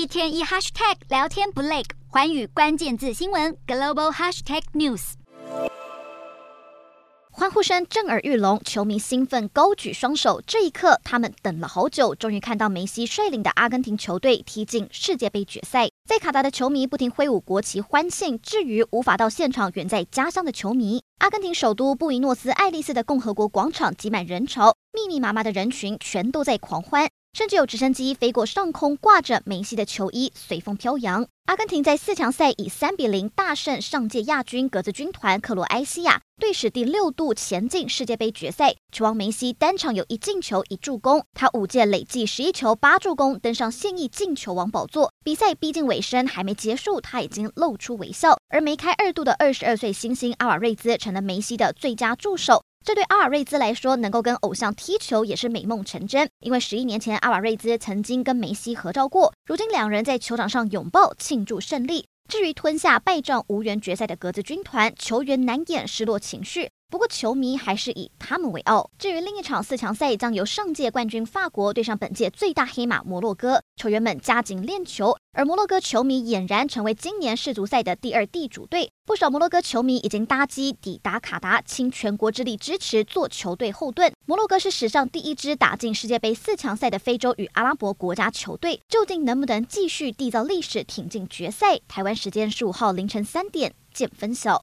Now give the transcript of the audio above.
一天一 hashtag 聊天不累，寰宇关键字新闻 global hashtag news。欢呼声震耳欲聋，球迷兴奋高举双手。这一刻，他们等了好久，终于看到梅西率领的阿根廷球队踢进世界杯决赛。在卡达的球迷不停挥舞国旗欢庆。至于无法到现场、远在家乡的球迷，阿根廷首都布宜诺斯艾利斯的共和国广场挤满人潮，密密麻麻的人群全都在狂欢。甚至有直升机飞过上空，挂着梅西的球衣，随风飘扬。阿根廷在四强赛以三比零大胜上届亚军格子军团克罗埃西亚，队史第六度前进世界杯决赛。球王梅西单场有一进球一助攻，他五届累计十一球八助攻，登上现役进球王宝座。比赛逼近尾声，还没结束，他已经露出微笑。而梅开二度的二十二岁新星阿瓦瑞兹成了梅西的最佳助手。这对阿尔瑞兹来说，能够跟偶像踢球也是美梦成真。因为十一年前，阿瓦瑞兹曾经跟梅西合照过，如今两人在球场上拥抱庆祝胜利。至于吞下败仗无缘决赛的格子军团，球员难掩失落情绪。不过，球迷还是以他们为傲。至于另一场四强赛，将由上届冠军法国对上本届最大黑马摩洛哥，球员们加紧练球，而摩洛哥球迷俨然成为今年世足赛的第二地主队。不少摩洛哥球迷已经搭机抵达卡达，倾全国之力支持，做球队后盾。摩洛哥是史上第一支打进世界杯四强赛的非洲与阿拉伯国家球队，究竟能不能继续缔造历史，挺进决赛？台湾时间十五号凌晨三点见分晓。